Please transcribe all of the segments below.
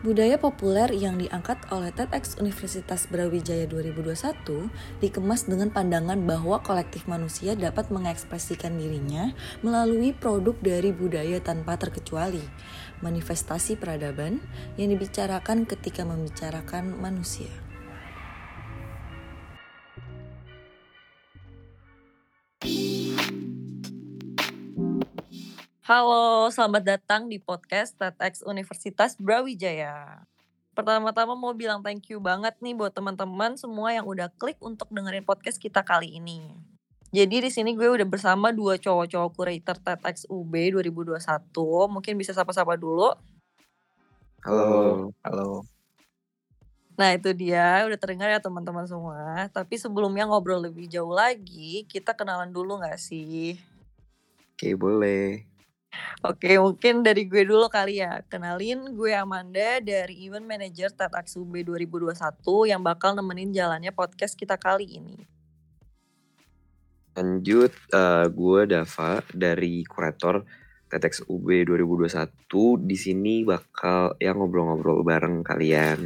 Budaya populer yang diangkat oleh TEDx Universitas Brawijaya 2021 dikemas dengan pandangan bahwa kolektif manusia dapat mengekspresikan dirinya melalui produk dari budaya tanpa terkecuali, manifestasi peradaban yang dibicarakan ketika membicarakan manusia. Halo, selamat datang di podcast TEDx Universitas Brawijaya. Pertama-tama mau bilang thank you banget nih buat teman-teman semua yang udah klik untuk dengerin podcast kita kali ini. Jadi di sini gue udah bersama dua cowok-cowok curator TEDx UB 2021. Mungkin bisa sapa-sapa dulu. Halo, halo. Nah itu dia, udah terdengar ya teman-teman semua. Tapi sebelumnya ngobrol lebih jauh lagi, kita kenalan dulu gak sih? Oke, boleh. Oke, mungkin dari gue dulu kali ya. Kenalin, gue Amanda dari Event Manager TEDx UB 2021 yang bakal nemenin jalannya podcast kita kali ini. Lanjut, uh, gue Dava dari kurator TEDx UB 2021. Di sini bakal ya ngobrol-ngobrol bareng kalian.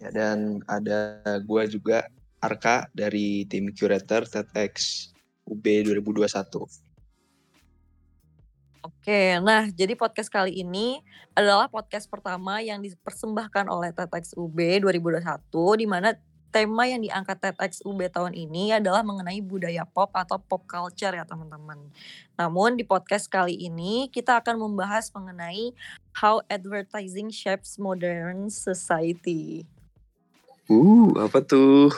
Ya, dan ada gue juga Arka dari tim curator TEDx UB 2021. Oke, nah jadi podcast kali ini adalah podcast pertama yang dipersembahkan oleh TEDx UB 2021 di mana tema yang diangkat TEDx UB tahun ini adalah mengenai budaya pop atau pop culture ya teman-teman. Namun di podcast kali ini kita akan membahas mengenai how advertising shapes modern society. Uh, apa tuh?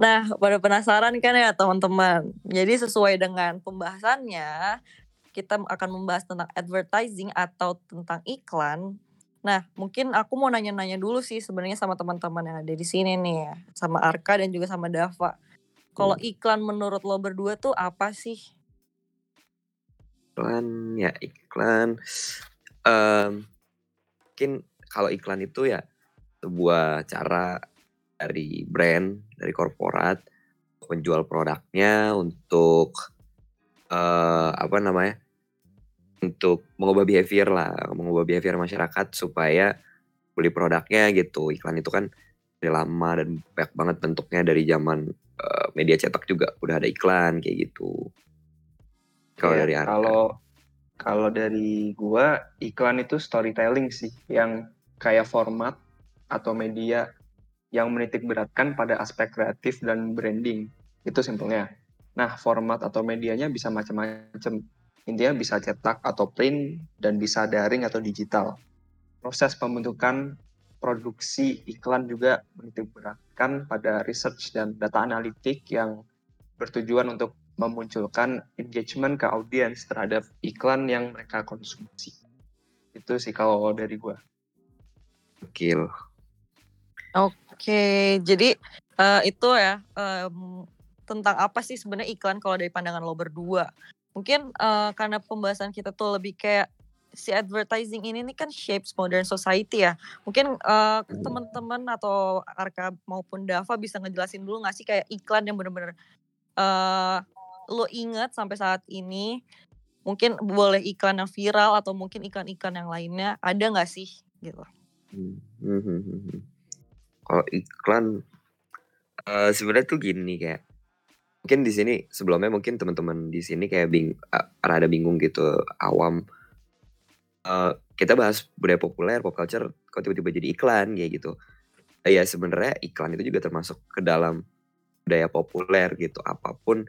Nah, pada penasaran kan ya teman-teman. Jadi sesuai dengan pembahasannya, kita akan membahas tentang advertising atau tentang iklan. Nah, mungkin aku mau nanya-nanya dulu sih sebenarnya sama teman-teman yang ada di sini nih ya, sama Arka dan juga sama Dava. Kalau hmm. iklan menurut lo berdua tuh apa sih? Iklan ya iklan. Um, mungkin kalau iklan itu ya sebuah cara dari brand, dari korporat menjual produknya untuk uh, apa namanya untuk mengubah behavior lah, mengubah behavior masyarakat supaya beli produknya gitu. Iklan itu kan dari lama dan banyak banget bentuknya dari zaman uh, media cetak juga udah ada iklan kayak gitu. Kalau ya, dari Arka. Kalau kalau dari gua iklan itu storytelling sih yang kayak format atau media yang menitik beratkan pada aspek kreatif dan branding. Itu simpelnya. Nah, format atau medianya bisa macam-macam Intinya bisa cetak atau print dan bisa daring atau digital. Proses pembentukan produksi iklan juga menitik beratkan pada research dan data analitik yang bertujuan untuk memunculkan engagement ke audiens terhadap iklan yang mereka konsumsi. Itu sih kalau dari gue. Gokil. Oke, jadi uh, itu ya um, tentang apa sih sebenarnya iklan kalau dari pandangan lo berdua? Mungkin uh, karena pembahasan kita tuh lebih kayak si advertising ini nih kan shapes modern society ya. Mungkin uh, teman-teman atau Arka maupun Dava bisa ngejelasin dulu nggak sih kayak iklan yang bener-bener uh, lo inget sampai saat ini. Mungkin boleh iklan yang viral atau mungkin iklan-iklan yang lainnya ada nggak sih gitu? Hmm. Hmm. hmm, hmm, hmm. Kalau iklan uh, sebenarnya tuh gini kayak mungkin di sini sebelumnya mungkin teman-teman di sini kayak bing uh, rada bingung gitu awam. Uh, kita bahas budaya populer pop culture kok tiba-tiba jadi iklan kayak gitu. Uh, ya sebenarnya iklan itu juga termasuk ke dalam budaya populer gitu. Apa pun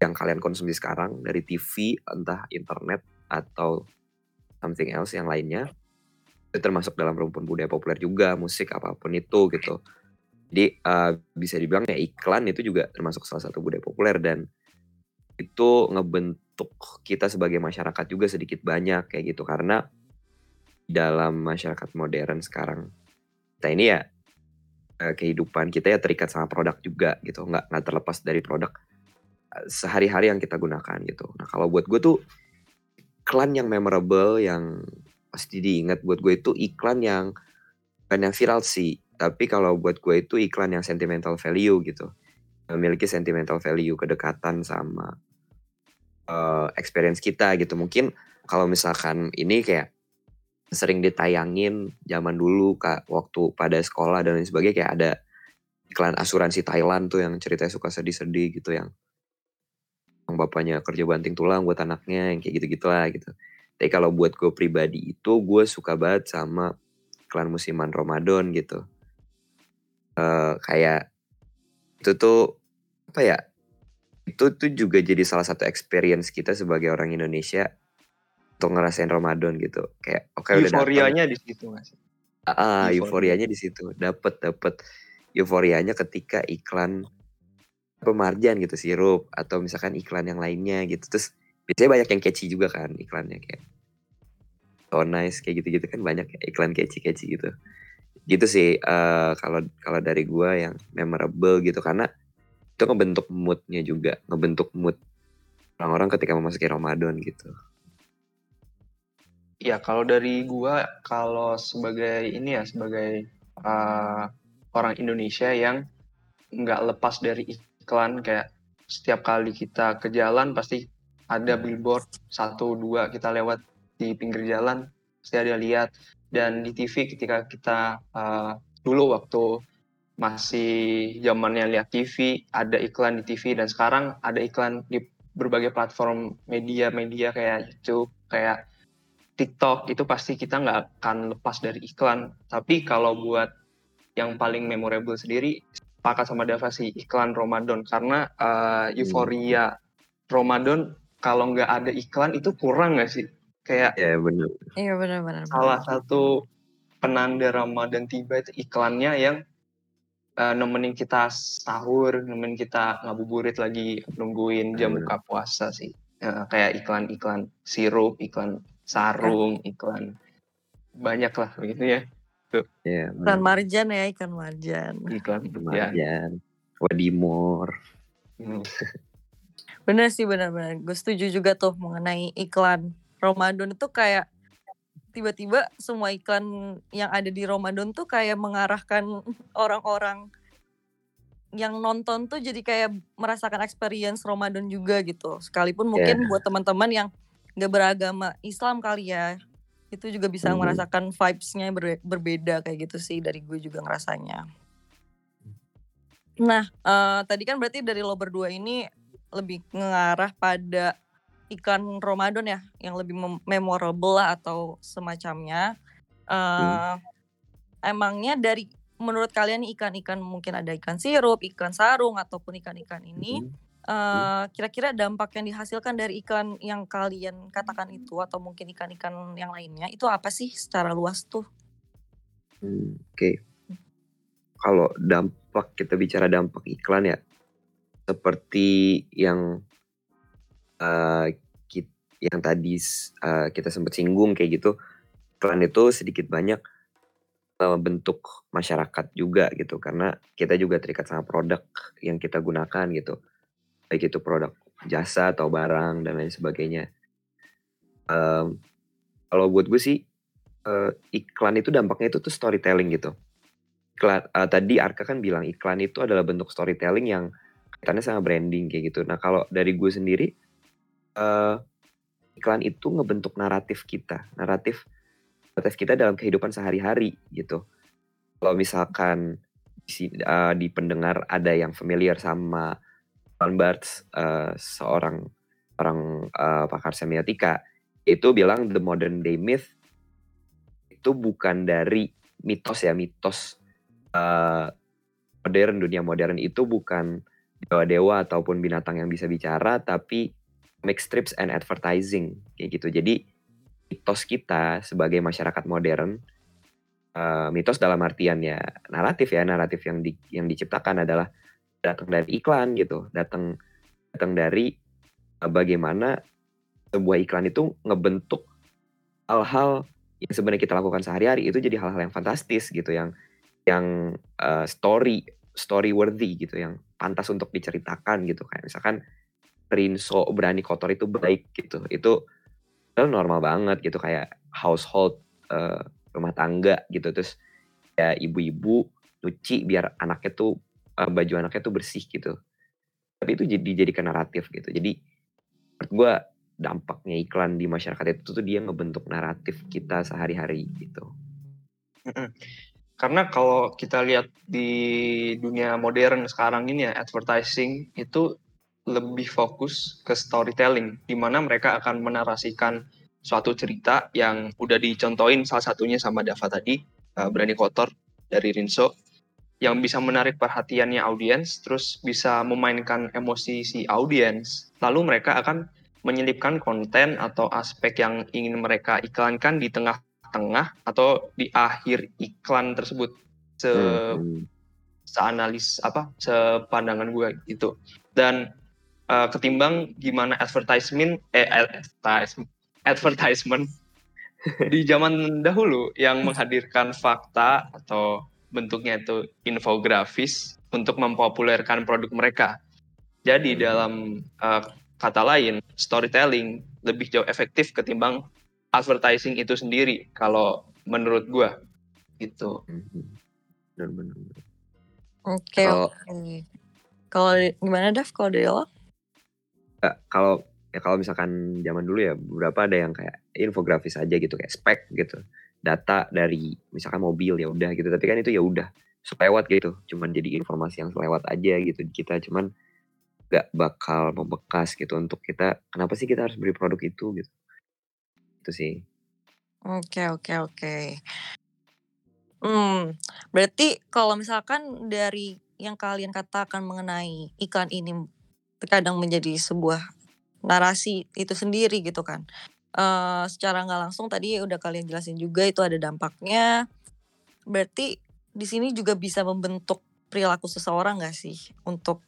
yang kalian konsumsi sekarang dari TV entah internet atau something else yang lainnya itu termasuk dalam rumpun budaya populer juga musik apa pun itu gitu jadi uh, bisa dibilang ya iklan itu juga termasuk salah satu budaya populer dan itu ngebentuk kita sebagai masyarakat juga sedikit banyak kayak gitu. Karena dalam masyarakat modern sekarang kita ini ya uh, kehidupan kita ya terikat sama produk juga gitu. Nggak nggak terlepas dari produk uh, sehari-hari yang kita gunakan gitu. Nah kalau buat gue tuh iklan yang memorable yang pasti diingat buat gue itu iklan yang bukan yang viral sih tapi kalau buat gue itu iklan yang sentimental value gitu. Memiliki sentimental value, kedekatan sama uh, experience kita gitu. Mungkin kalau misalkan ini kayak sering ditayangin zaman dulu kak waktu pada sekolah dan lain sebagainya kayak ada iklan asuransi Thailand tuh yang ceritanya suka sedih-sedih gitu yang yang bapaknya kerja banting tulang buat anaknya yang kayak gitu-gitu lah gitu. Tapi kalau buat gue pribadi itu gue suka banget sama iklan musiman Ramadan gitu. Uh, kayak itu tuh apa ya? Itu tuh juga jadi salah satu experience kita sebagai orang Indonesia untuk ngerasain Ramadan gitu. Kayak oke okay, udah Euforianya di situ sih? Ah, euforianya di situ. Dapat dapat euforianya ketika iklan pemarjan gitu sirup atau misalkan iklan yang lainnya gitu. Terus biasanya banyak yang catchy juga kan iklannya kayak so nice kayak gitu-gitu kan banyak iklan catchy-catchy gitu. Gitu sih uh, kalau kalau dari gua yang memorable gitu karena itu ngebentuk moodnya juga, ngebentuk mood orang-orang ketika memasuki Ramadan gitu. Ya kalau dari gua kalau sebagai ini ya sebagai uh, orang Indonesia yang nggak lepas dari iklan kayak setiap kali kita ke jalan pasti ada billboard satu dua kita lewat di pinggir jalan pasti ada lihat dan di TV ketika kita uh, dulu waktu masih zamannya lihat TV ada iklan di TV dan sekarang ada iklan di berbagai platform media-media kayak YouTube kayak TikTok itu pasti kita nggak akan lepas dari iklan. Tapi kalau buat yang paling memorable sendiri, pakat sama Dava sih iklan Ramadan karena uh, euforia Ramadan kalau nggak ada iklan itu kurang nggak sih? Kayak ya benar. Iya benar-benar. Salah satu penanda Ramadan tiba itu iklannya yang uh, nemenin kita sahur, nemenin kita ngabuburit lagi nungguin jam buka puasa sih. Uh, kayak iklan-iklan sirup, iklan sarung, iklan banyak lah begitu ya. Tuh. Ya, iklan marjan ya, ikan marjan. Iklan marjan. Ya. Wadimor. Hmm. bener sih bener-bener. Gue setuju juga tuh mengenai iklan Ramadan itu kayak tiba-tiba semua iklan yang ada di Ramadan tuh kayak mengarahkan orang-orang yang nonton tuh jadi kayak merasakan experience Ramadan juga gitu. Sekalipun mungkin yeah. buat teman-teman yang nggak beragama Islam kali ya itu juga bisa hmm. merasakan vibesnya ber berbeda kayak gitu sih dari gue juga ngerasanya. Nah uh, tadi kan berarti dari lo berdua ini lebih mengarah pada ikan Ramadan ya yang lebih memorable lah atau semacamnya. Uh, hmm. Emangnya dari menurut kalian ikan-ikan mungkin ada ikan sirup, ikan sarung ataupun ikan-ikan ini hmm kira kira-kira dampak yang dihasilkan dari ikan yang kalian katakan itu atau mungkin ikan-ikan yang lainnya itu apa sih secara luas tuh? Hmm, oke. Okay. Kalau dampak kita bicara dampak iklan ya, seperti yang uh, yang tadi uh, kita sempat singgung kayak gitu, iklan itu sedikit banyak uh, bentuk masyarakat juga gitu karena kita juga terikat sama produk yang kita gunakan gitu baik itu produk jasa atau barang dan lain sebagainya. Um, kalau buat gue sih uh, iklan itu dampaknya itu tuh storytelling gitu. Iklan, uh, tadi Arka kan bilang iklan itu adalah bentuk storytelling yang kaitannya sama branding kayak gitu. Nah kalau dari gue sendiri uh, iklan itu ngebentuk naratif kita, naratif naratif kita dalam kehidupan sehari-hari gitu. Kalau misalkan di, uh, di pendengar ada yang familiar sama Alan Barthes, uh, seorang orang uh, pakar semiotika, itu bilang the modern day myth itu bukan dari mitos ya mitos uh, modern dunia modern itu bukan dewa-dewa ataupun binatang yang bisa bicara tapi make strips and advertising kayak gitu. Jadi mitos kita sebagai masyarakat modern uh, mitos dalam artian ya naratif ya naratif yang di, yang diciptakan adalah datang dari iklan gitu, datang datang dari uh, bagaimana sebuah iklan itu ngebentuk hal-hal yang sebenarnya kita lakukan sehari-hari itu jadi hal-hal yang fantastis gitu yang yang uh, story story worthy gitu yang pantas untuk diceritakan gitu. Kayak misalkan Rinso berani kotor itu baik gitu itu normal banget gitu kayak household uh, rumah tangga gitu terus ya ibu-ibu nyuci biar anaknya tuh uh, baju anaknya tuh bersih gitu. Tapi itu jadi dijadikan naratif gitu. Jadi menurut gue dampaknya iklan di masyarakat itu tuh dia ngebentuk naratif kita sehari-hari gitu. Karena kalau kita lihat di dunia modern sekarang ini ya, advertising itu lebih fokus ke storytelling, di mana mereka akan menarasikan suatu cerita yang udah dicontohin salah satunya sama Dava tadi, uh, Berani Kotor dari Rinso, yang bisa menarik perhatiannya audiens, terus bisa memainkan emosi si audiens, lalu mereka akan menyelipkan konten atau aspek yang ingin mereka iklankan di tengah-tengah atau di akhir iklan tersebut. Se hmm. seanalis apa sepandangan gue gitu. Dan uh, ketimbang gimana advertisement eh advertisement advertisement di zaman dahulu yang menghadirkan fakta atau bentuknya itu infografis untuk mempopulerkan produk mereka. Jadi dalam uh, kata lain, storytelling lebih jauh efektif ketimbang advertising itu sendiri kalau menurut gua gitu. Benar-benar. Oke. Kalau gimana Dev kalau dari lo? Uh, kalau ya kalau misalkan zaman dulu ya beberapa ada yang kayak infografis aja gitu kayak spek gitu. Data dari misalkan mobil ya udah gitu. Tapi kan itu ya udah selewat gitu. Cuman jadi informasi yang selewat aja gitu kita. Cuman gak bakal membekas gitu untuk kita kenapa sih kita harus beli produk itu gitu. Itu sih. Oke oke oke. Hmm berarti kalau misalkan dari yang kalian katakan mengenai iklan ini terkadang menjadi sebuah narasi itu sendiri gitu kan. Uh, secara nggak langsung tadi udah kalian jelasin juga itu ada dampaknya. Berarti di sini juga bisa membentuk perilaku seseorang nggak sih untuk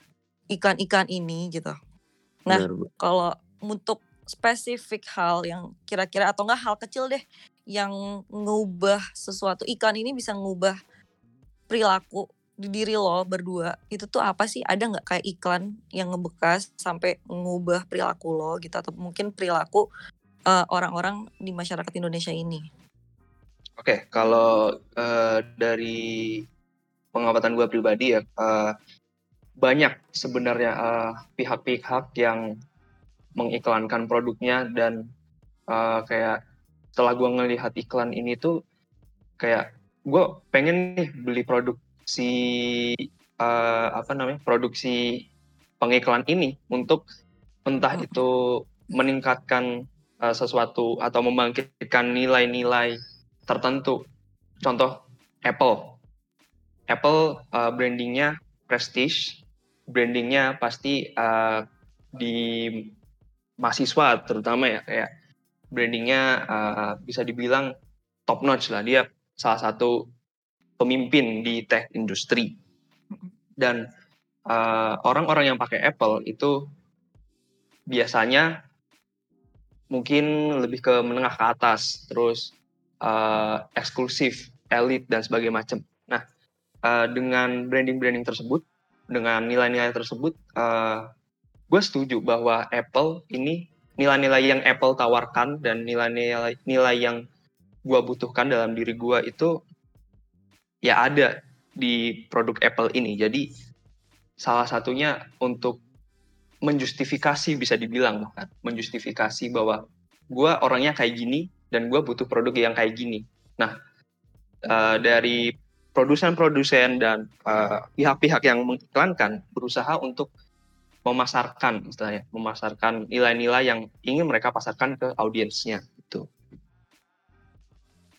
ikan-ikan ini gitu. Nah kalau untuk spesifik hal yang kira-kira atau enggak hal kecil deh yang ngubah sesuatu ikan ini bisa ngubah perilaku di diri lo berdua itu tuh apa sih ada nggak kayak iklan yang ngebekas sampai ngubah perilaku lo gitu atau mungkin perilaku eh, orang-orang di masyarakat Indonesia ini? Oke, okay, kalau uh, dari pengamatan gue pribadi ya uh, banyak sebenarnya pihak pihak-pihak yang mengiklankan produknya dan uh, kayak setelah gue ngelihat iklan ini tuh kayak gue pengen nih beli produk si uh, apa namanya produksi pengiklan ini untuk entah hmm. itu meningkatkan uh, sesuatu atau membangkitkan nilai-nilai tertentu. Contoh Apple, Apple uh, brandingnya prestige, brandingnya pasti uh, di mahasiswa terutama ya kayak brandingnya uh, bisa dibilang top notch lah dia salah satu pemimpin di tech industri. Dan uh, orang-orang yang pakai Apple itu biasanya mungkin lebih ke menengah ke atas terus uh, eksklusif elit dan sebagainya macam. Nah uh, dengan branding-branding tersebut dengan nilai-nilai tersebut uh, gue setuju bahwa Apple ini nilai-nilai yang Apple tawarkan dan nilai-nilai nilai yang gue butuhkan dalam diri gue itu ya ada di produk Apple ini. Jadi salah satunya untuk menjustifikasi bisa dibilang bahkan menjustifikasi bahwa gue orangnya kayak gini dan gue butuh produk yang kayak gini. Nah uh, dari produsen-produsen dan eh, pihak-pihak uh, yang mengiklankan berusaha untuk memasarkan istilahnya memasarkan nilai-nilai yang ingin mereka pasarkan ke audiensnya itu.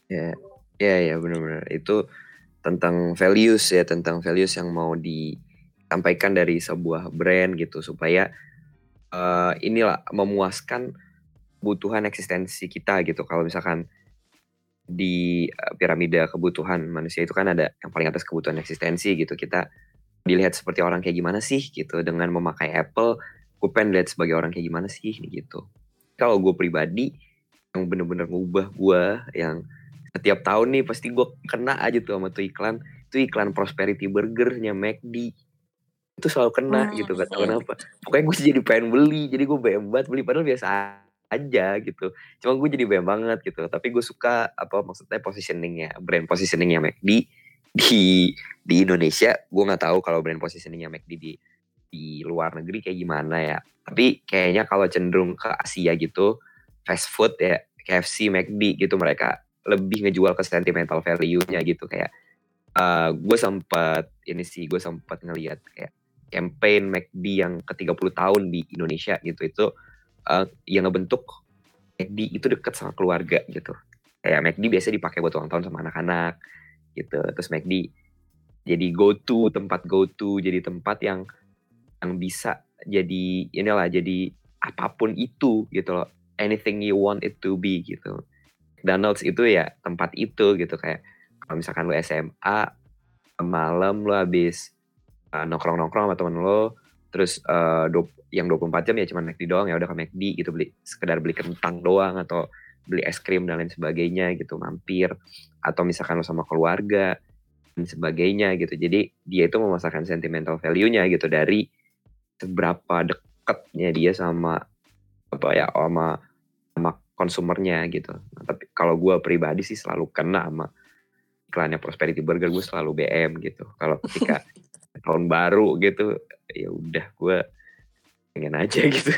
Ya, ya, ya benar-benar itu tentang values ya tentang values yang mau disampaikan dari sebuah brand gitu supaya uh, inilah memuaskan kebutuhan eksistensi kita gitu. Kalau misalkan di uh, piramida kebutuhan manusia itu kan ada yang paling atas kebutuhan eksistensi gitu. Kita dilihat seperti orang kayak gimana sih gitu dengan memakai Apple gue pengen lihat sebagai orang kayak gimana sih gitu. Kalau gue pribadi yang bener-bener ngubah gue yang setiap tahun nih pasti gue kena aja tuh sama tuh iklan. Itu iklan prosperity burgernya McD. Itu selalu kena hmm. gitu gak tau kenapa. Pokoknya gue jadi pengen beli jadi gue bayar banget beli padahal biasa aja gitu. Cuma gue jadi bayar banget gitu. Tapi gue suka apa maksudnya positioningnya brand positioningnya McD di di Indonesia. Gue nggak tahu kalau brand positioningnya McD di di luar negeri kayak gimana ya. Tapi kayaknya kalau cenderung ke Asia gitu, fast food ya, KFC, McD gitu mereka lebih ngejual ke sentimental value-nya gitu kayak uh, gue sempat ini sih gue sempat ngelihat kayak campaign McD yang ke 30 tahun di Indonesia gitu itu uh, yang ngebentuk McD itu deket sama keluarga gitu. Kayak McD biasa dipakai buat ulang tahun sama anak-anak gitu terus McD jadi go to tempat go to jadi tempat yang yang bisa jadi inilah jadi apa pun itu gitu loh anything you want it to be gitu McDonald's itu ya tempat itu gitu kayak kalau misalkan lu SMA malam lu habis uh, nongkrong-nongkrong sama temen lo terus uh, yang 24 jam ya cuma McD doang ya udah ke McD gitu beli sekedar beli kentang doang atau beli es krim dan lain sebagainya gitu mampir atau misalkan lo sama keluarga dan sebagainya gitu. Jadi dia itu memasakkan sentimental value-nya gitu dari seberapa dekatnya dia sama apa ya sama konsumernya gitu. Nah, tapi kalau gue pribadi sih selalu kena sama iklannya Prosperity Burger gue selalu BM gitu. Kalau ketika tahun baru gitu ya udah gue pengen aja gitu.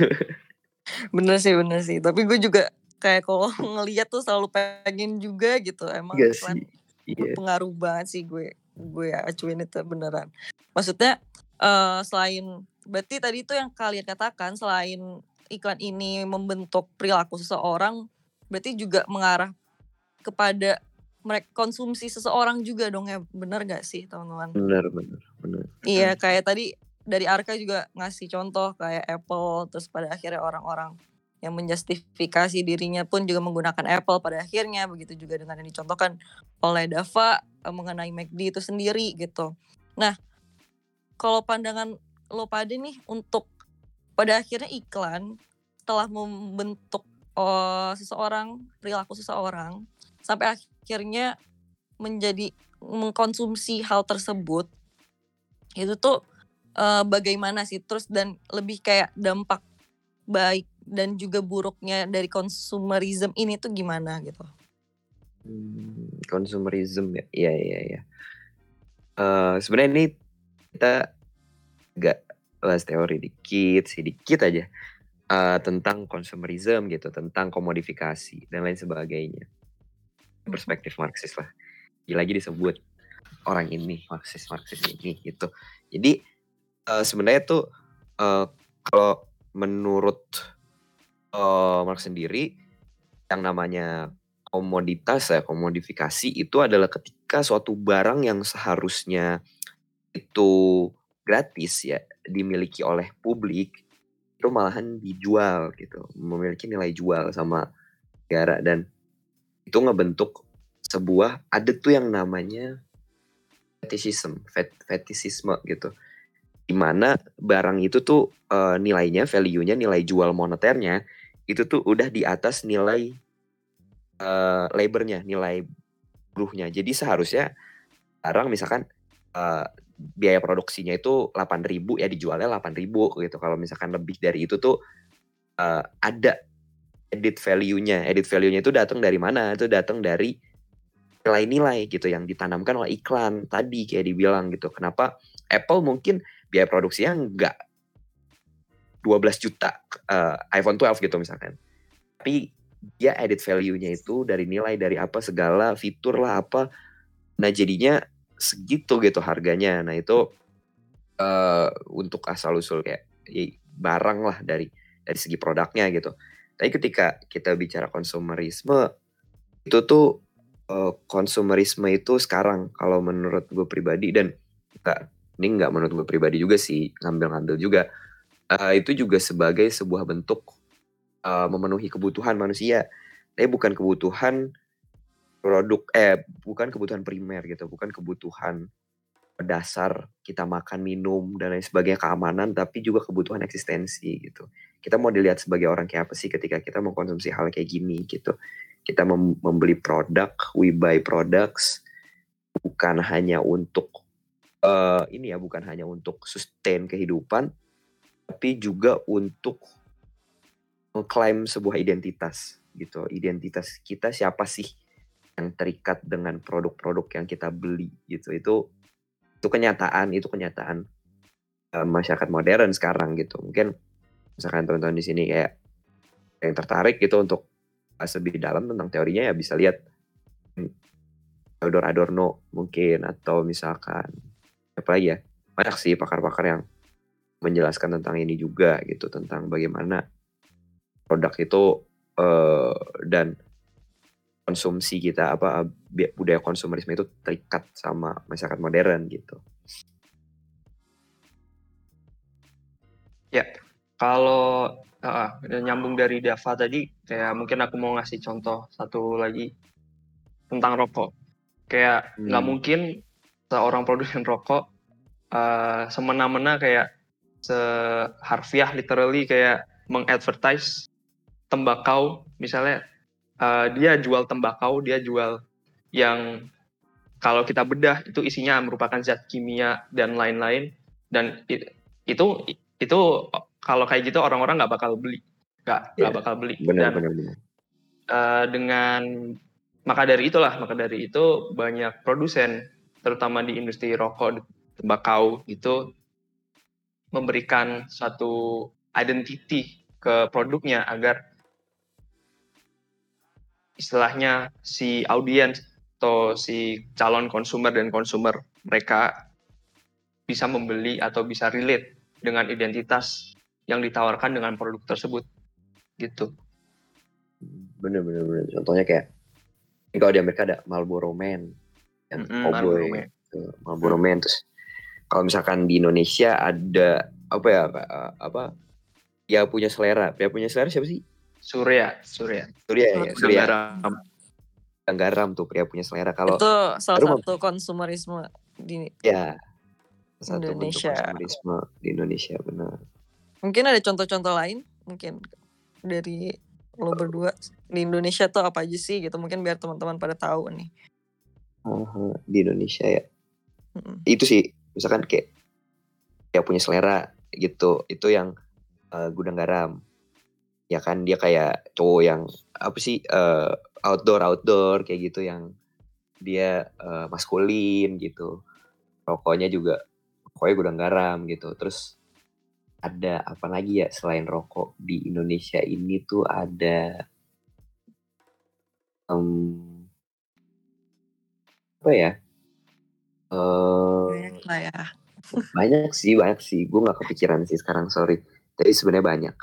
Bener sih bener sih. Tapi gue juga kayak kalau ngeliat tuh selalu pengen juga gitu. Emang Gak iklan sih. Iya. pengaruh banget sih gue gue acuin itu beneran. Maksudnya uh, selain berarti tadi itu yang kalian katakan selain iklan ini membentuk perilaku seseorang berarti juga mengarah kepada mereka konsumsi seseorang juga dong ya benar gak sih teman-teman? Benar benar benar. Iya kayak tadi dari Arka juga ngasih contoh kayak Apple terus pada akhirnya orang-orang yang menjustifikasi dirinya pun juga menggunakan Apple pada akhirnya begitu juga dengan yang dicontohkan oleh Dava eh, mengenai McD itu sendiri gitu. Nah kalau pandangan lo pada nih untuk pada akhirnya iklan telah membentuk oh, seseorang perilaku seseorang sampai akhirnya menjadi mengkonsumsi hal tersebut itu tuh uh, bagaimana sih terus dan lebih kayak dampak baik dan juga buruknya dari konsumerisme ini tuh gimana gitu? Hmm, konsumerisme ya, iya iya iya. Uh, Sebenarnya ini kita agak bahas teori dikit, sedikit aja uh, tentang konsumerisme gitu, tentang komodifikasi dan lain sebagainya. Hmm. Perspektif Marxis lah. Lagi disebut orang ini Marxis Marxis ini gitu. Jadi uh, sebenarnya tuh uh, kalau menurut uh, Marx sendiri yang namanya komoditas ya komodifikasi itu adalah ketika suatu barang yang seharusnya itu gratis ya dimiliki oleh publik itu malahan dijual gitu. Memiliki nilai jual sama negara dan itu ngebentuk sebuah ada tuh yang namanya fetishism fet, fetishisme gitu. Di mana barang itu tuh uh, nilainya value-nya nilai jual moneternya itu tuh udah di atas nilai uh, labornya nilai buruhnya. Jadi seharusnya barang misalkan uh, biaya produksinya itu 8.000 ya dijualnya 8.000 gitu. Kalau misalkan lebih dari itu tuh uh, ada edit value-nya. Edit value-nya itu datang dari mana? Itu datang dari nilai-nilai gitu yang ditanamkan oleh iklan tadi kayak dibilang gitu. Kenapa Apple mungkin biaya produksinya enggak 12 juta uh, iPhone 12 gitu misalkan. Tapi dia edit value-nya itu dari nilai dari apa segala fitur lah apa. Nah jadinya segitu gitu harganya. Nah itu uh, untuk asal usul kayak ya, barang lah dari dari segi produknya gitu. Tapi ketika kita bicara konsumerisme itu tuh uh, konsumerisme itu sekarang kalau menurut gue pribadi dan enggak ini nggak menurut gue pribadi juga sih ngambil-ngambil juga uh, itu juga sebagai sebuah bentuk uh, memenuhi kebutuhan manusia tapi bukan kebutuhan produk eh bukan kebutuhan primer gitu, bukan kebutuhan dasar kita makan, minum dan lain sebagainya keamanan tapi juga kebutuhan eksistensi gitu. Kita mau dilihat sebagai orang kayak apa sih ketika kita mengkonsumsi hal kayak gini gitu. Kita mem membeli produk, we buy products bukan hanya untuk uh, ini ya bukan hanya untuk sustain kehidupan tapi juga untuk mengklaim sebuah identitas gitu. Identitas kita siapa sih? Yang terikat dengan produk-produk yang kita beli gitu. Itu itu kenyataan itu kenyataan uh, masyarakat modern sekarang gitu. Mungkin misalkan teman-teman di sini kayak yang tertarik gitu untuk lebih dalam tentang teorinya ya bisa lihat Theodor Adorno mungkin atau misalkan apa ya banyak sih pakar-pakar yang menjelaskan tentang ini juga gitu. Tentang bagaimana produk itu uh, dan konsumsi kita apa budaya konsumerisme itu terikat sama masyarakat modern gitu. Ya, kalau uh, nyambung dari Dava tadi, kayak mungkin aku mau ngasih contoh satu lagi tentang rokok. Kayak nggak hmm. mungkin seorang produsen rokok uh, semena-mena kayak seharfiah literally kayak mengadvertise tembakau misalnya uh, dia jual tembakau dia jual yang kalau kita bedah itu isinya merupakan zat kimia dan lain-lain. Dan itu itu kalau kayak gitu orang-orang nggak bakal beli. Nggak nggak yeah, bakal beli. Benar, dan benar, benar. Uh, dengan maka dari itulah maka dari itu banyak produsen terutama di industri rokok tembakau itu memberikan satu identity ke produknya agar istilahnya si audiens atau si calon konsumer dan konsumer mereka bisa membeli atau bisa relate dengan identitas yang ditawarkan dengan produk tersebut gitu. Bener bener bener. Contohnya kayak kalau di Amerika ada Marlboro Man, yang mm -hmm, cowboy, Marlboro Man. Marlboro Man terus kalau misalkan di Indonesia ada apa ya apa, apa ya punya selera ya punya selera siapa sih Surya Surya. Surya ya Surya. Garam garam tuh pria punya selera. Kalau itu salah satu konsumerisme di ya satu Indonesia. konsumerisme di Indonesia benar. Mungkin ada contoh-contoh lain mungkin dari lo berdua. Di Indonesia tuh apa aja sih gitu? Mungkin biar teman-teman pada tahu nih. Uh, di Indonesia ya. Hmm. itu sih misalkan kayak ya punya selera gitu. Itu yang uh, gudang garam ya kan dia kayak cowok yang apa sih uh, outdoor outdoor kayak gitu yang dia uh, maskulin gitu rokoknya juga rokoknya gudang garam gitu terus ada apa lagi ya selain rokok di Indonesia ini tuh ada um, apa ya Uh, banyak lah ya. banyak sih, banyak sih. Gue gak kepikiran sih sekarang, sorry. Tapi sebenarnya banyak.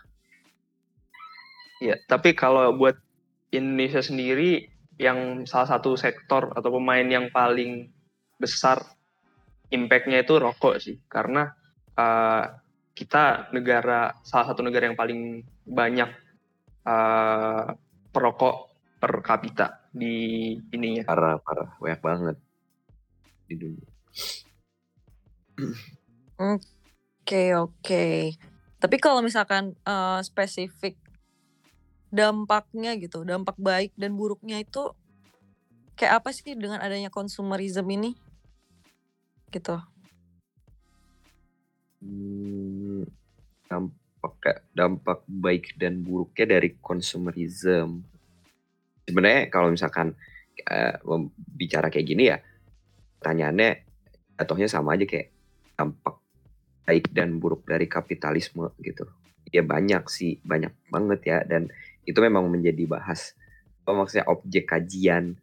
Ya, tapi kalau buat Indonesia sendiri, yang salah satu sektor atau pemain yang paling besar impactnya itu rokok sih. Karena uh, kita negara, salah satu negara yang paling banyak uh, perokok per kapita di ininya. Parah, parah. Banyak banget di dunia. Oke oke. Tapi kalau misalkan uh, spesifik dampaknya gitu, dampak baik dan buruknya itu kayak apa sih dengan adanya konsumerisme ini? Gitu. Hmm, dampak dampak baik dan buruknya dari konsumerisme. Sebenarnya kalau misalkan uh, bicara kayak gini ya, pertanyaannya ataunya sama aja kayak dampak baik dan buruk dari kapitalisme gitu. Ya banyak sih, banyak banget ya dan itu memang menjadi bahas apa maksudnya objek kajian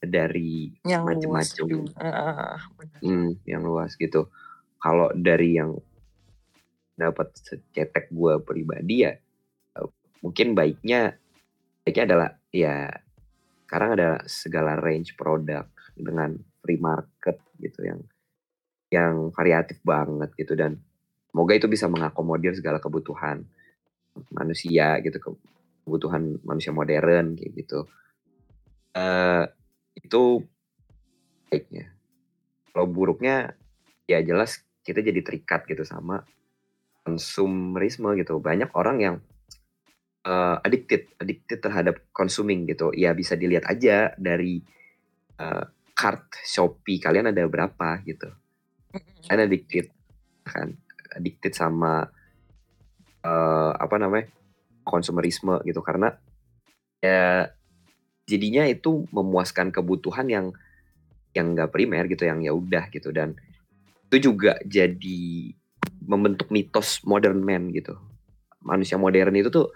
dari macam-macam. Uh, hmm, yang luas gitu. Kalau dari yang dapat cetek gue pribadi ya mungkin baiknya baiknya adalah ya sekarang ada segala range produk dengan free market gitu yang yang variatif banget gitu dan semoga itu bisa mengakomodir segala kebutuhan manusia gitu kebutuhan manusia modern kayak gitu. Uh, itu baiknya. Kalau buruknya ya jelas kita jadi terikat gitu sama konsumerisme gitu. Banyak orang yang uh, addicted addicted terhadap consuming gitu. Ya bisa dilihat aja dari uh, card Shopee kalian ada berapa gitu. Kalian addicted kan? Addicted sama uh, apa namanya konsumerisme gitu karena ya jadinya itu memuaskan kebutuhan yang yang nggak primer gitu yang ya udah gitu dan itu juga jadi membentuk mitos modern man gitu manusia modern itu tuh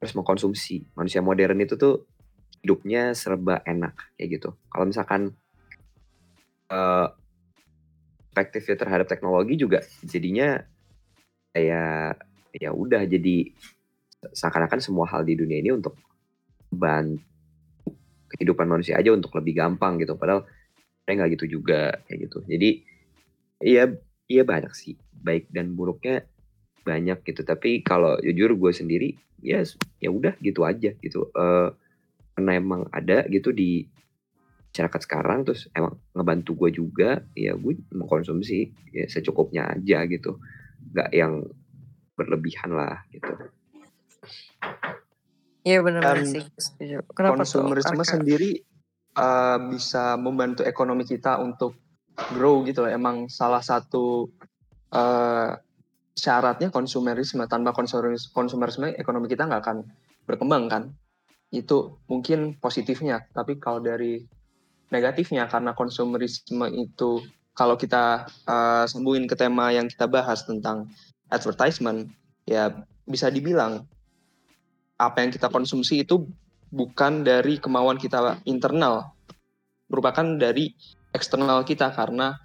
harus mengkonsumsi. Manusia modern itu tuh hidupnya serba enak kayak gitu. Kalau misalkan uh, perspektifnya terhadap teknologi juga jadinya kayak ya udah jadi seakan-akan semua hal di dunia ini untuk bantu kehidupan manusia aja untuk lebih gampang gitu. Padahal saya nggak gitu juga kayak gitu. Jadi iya iya banyak sih. Baik dan buruknya banyak gitu. Tapi kalau jujur gue sendiri ya ya udah gitu aja gitu. Uh, karena emang ada gitu di masyarakat sekarang terus emang ngebantu gue juga ya gue mengkonsumsi ya secukupnya aja gitu. Nggak yang berlebihan lah gitu Iya benar sih. Kenapa konsumerisme tuh? sendiri uh, bisa membantu ekonomi kita untuk grow gitu loh. Emang salah satu uh, syaratnya konsumerisme. Tanpa konsumerisme ekonomi kita nggak akan berkembang kan. Itu mungkin positifnya. Tapi kalau dari negatifnya karena konsumerisme itu kalau kita uh, sambungin ke tema yang kita bahas tentang advertisement ya bisa dibilang apa yang kita konsumsi itu bukan dari kemauan kita internal, merupakan dari eksternal kita karena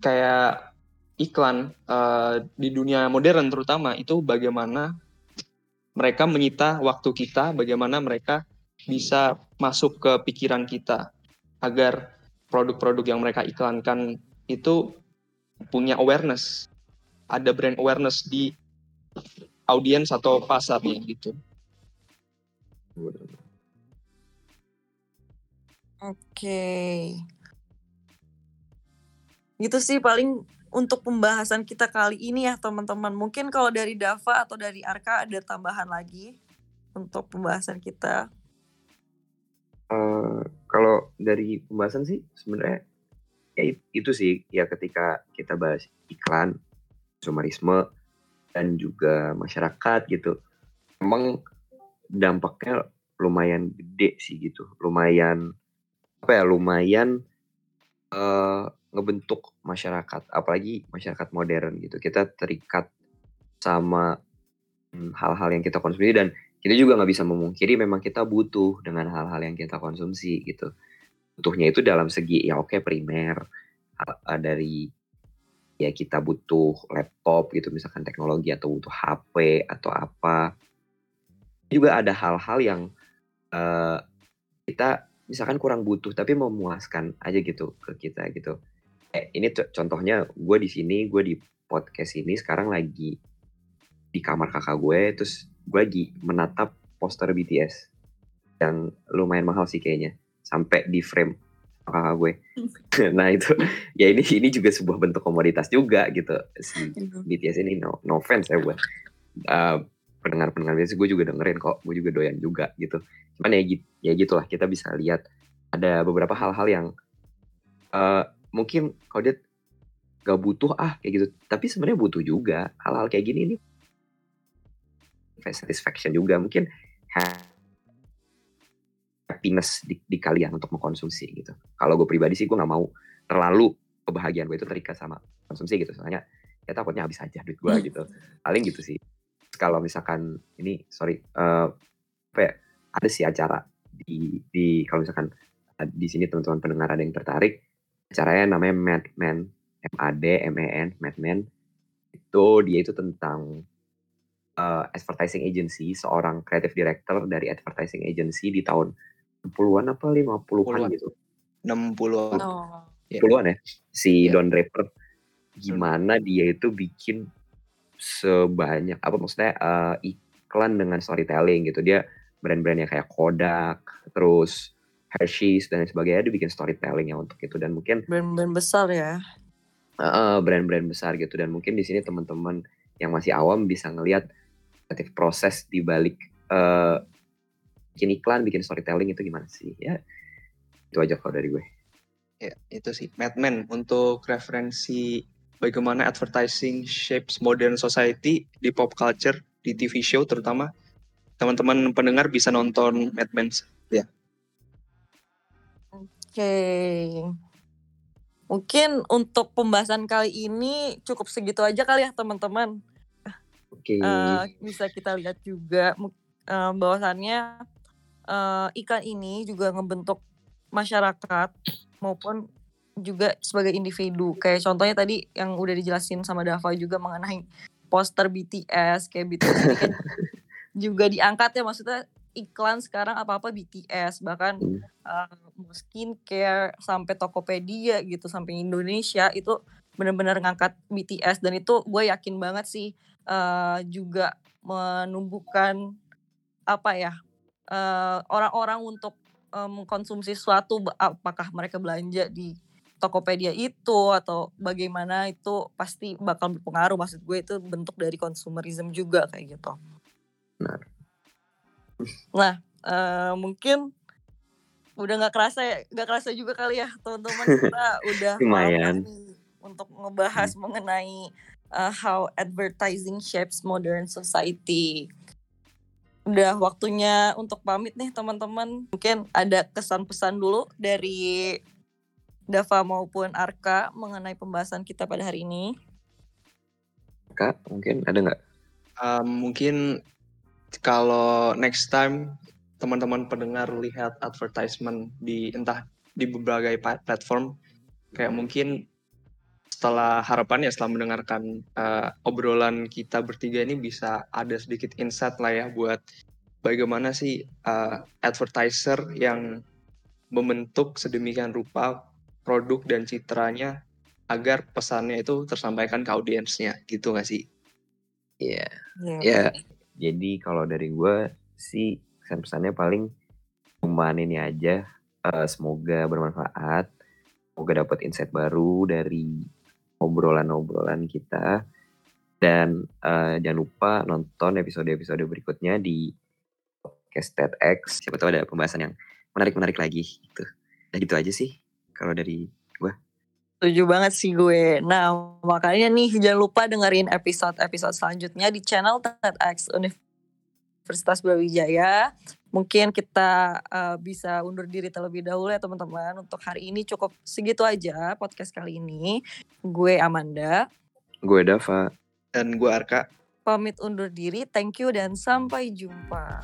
kayak iklan uh, di dunia modern terutama itu bagaimana mereka menyita waktu kita, bagaimana mereka bisa masuk ke pikiran kita agar produk-produk yang mereka iklankan itu punya awareness, ada brand awareness di audiens atau pasarnya gitu. Oke. Gitu sih paling untuk pembahasan kita kali ini ya teman-teman. Mungkin kalau dari Dava atau dari Arka ada tambahan lagi untuk pembahasan kita. Uh, kalau dari pembahasan sih sebenarnya ya itu sih ya ketika kita bahas iklan, konsumerisme, dan juga masyarakat gitu. Emang dampaknya lumayan gede sih gitu. Lumayan apa ya lumayan uh, ngebentuk masyarakat. Apalagi masyarakat modern gitu. Kita terikat sama hmm, hal-hal yang kita konsumsi dan kita juga nggak bisa memungkiri memang kita butuh dengan hal-hal yang kita konsumsi gitu. Butuhnya itu dalam segi ya oke primer dari ya kita butuh laptop gitu misalkan teknologi atau butuh HP atau apa. Juga ada hal-hal yang uh, kita misalkan kurang butuh tapi memuaskan aja gitu ke kita gitu. Eh, ini contohnya gue di sini gue di podcast ini sekarang lagi di kamar kakak gue terus gue lagi menatap poster BTS yang lumayan mahal sih kayaknya sampai di frame kakak gue. nah itu ya ini ini juga sebuah bentuk komoditas juga gitu. Si BTS ini no no fans ya buat uh, pendengar pendengar BTS gue juga dengerin kok. Gue juga doyan juga gitu. Cuman ya gitu ya gitulah kita bisa lihat ada beberapa hal-hal yang uh, mungkin kalau dia gak butuh ah kayak gitu. Tapi sebenarnya butuh juga. Hal-hal kayak gini nih satisfaction juga. Mungkin happiness di, di kalian untuk mengkonsumsi gitu. Kalau gue pribadi sih gue nggak mau terlalu kebahagiaan gue itu terikat sama konsumsi gitu. Soalnya ya takutnya habis aja duit gue hmm. gitu. Paling gitu sih. Kalau misalkan ini sorry uh, apa ya, ada sih acara di di kalau misalkan di sini teman-teman pendengar ada yang tertarik acaranya namanya Madman M A D M E N Madman itu dia itu tentang uh, advertising agency seorang creative director dari advertising agency di tahun 60-an apa 50-an gitu. 60-an. Oh. 60-an ya. Si yeah. Don Draper gimana dia itu bikin sebanyak apa maksudnya uh, iklan dengan storytelling gitu. Dia brand-brand yang kayak Kodak, terus Hershey's dan sebagainya dia bikin storytelling ya untuk itu dan mungkin brand-brand besar ya. Uh, brand-brand besar gitu dan mungkin di sini teman-teman yang masih awam bisa ngelihat kreatif proses di balik uh, bikin iklan, bikin storytelling itu gimana sih? Ya, itu aja kalau dari gue. Ya, itu sih. Madman untuk referensi bagaimana advertising shapes modern society di pop culture, di TV show terutama. Teman-teman pendengar bisa nonton Madman ya. Oke. Mungkin untuk pembahasan kali ini cukup segitu aja kali ya teman-teman. Oke. uh, bisa kita lihat juga uh, bahwasannya uh, ikan ini juga ngebentuk masyarakat maupun juga sebagai individu. Kayak contohnya tadi yang udah dijelasin sama Dava juga mengenai poster BTS kayak BTS kan juga diangkat ya maksudnya iklan sekarang apa-apa BTS bahkan hmm. uh, skincare sampai Tokopedia gitu sampai Indonesia itu benar-benar ngangkat BTS dan itu gue yakin banget sih uh, juga menumbuhkan apa ya orang-orang uh, untuk uh, mengkonsumsi sesuatu apakah mereka belanja di Tokopedia itu atau bagaimana itu pasti bakal berpengaruh maksud gue itu bentuk dari konsumerisme juga kayak gitu. Benar. Nah, uh, mungkin udah nggak kerasa ya, nggak kerasa juga kali ya teman-teman kita udah lumayan untuk ngebahas hmm. mengenai uh, how advertising shapes modern society. Udah waktunya untuk pamit nih teman-teman. Mungkin ada kesan-pesan dulu dari Dava maupun Arka mengenai pembahasan kita pada hari ini? Kak, mungkin ada nggak? Um, mungkin kalau next time teman-teman pendengar lihat advertisement di entah di beberapa platform, kayak mungkin setelah harapan ya setelah mendengarkan uh, obrolan kita bertiga ini bisa ada sedikit insight lah ya buat bagaimana sih uh, advertiser yang membentuk sedemikian rupa produk dan citranya agar pesannya itu tersampaikan ke audiensnya gitu gak sih? Iya. Yeah. Iya. Yeah. Yeah. Jadi kalau dari gue sih pesan-pesannya paling pembahasan ini aja. Uh, semoga bermanfaat. Semoga dapat insight baru dari obrolan-obrolan kita. Dan uh, jangan lupa nonton episode-episode berikutnya di podcast TEDx. Siapa tahu ada pembahasan yang menarik-menarik lagi gitu. Nah gitu aja sih kalau dari gue. Setuju banget sih gue. Nah, makanya nih jangan lupa dengerin episode-episode selanjutnya di channel TEDx Universitas Brawijaya. Mungkin kita uh, bisa undur diri terlebih dahulu ya teman-teman. Untuk hari ini cukup segitu aja podcast kali ini. Gue Amanda. Gue Dava. Dan gue Arka. Pamit undur diri. Thank you dan sampai jumpa.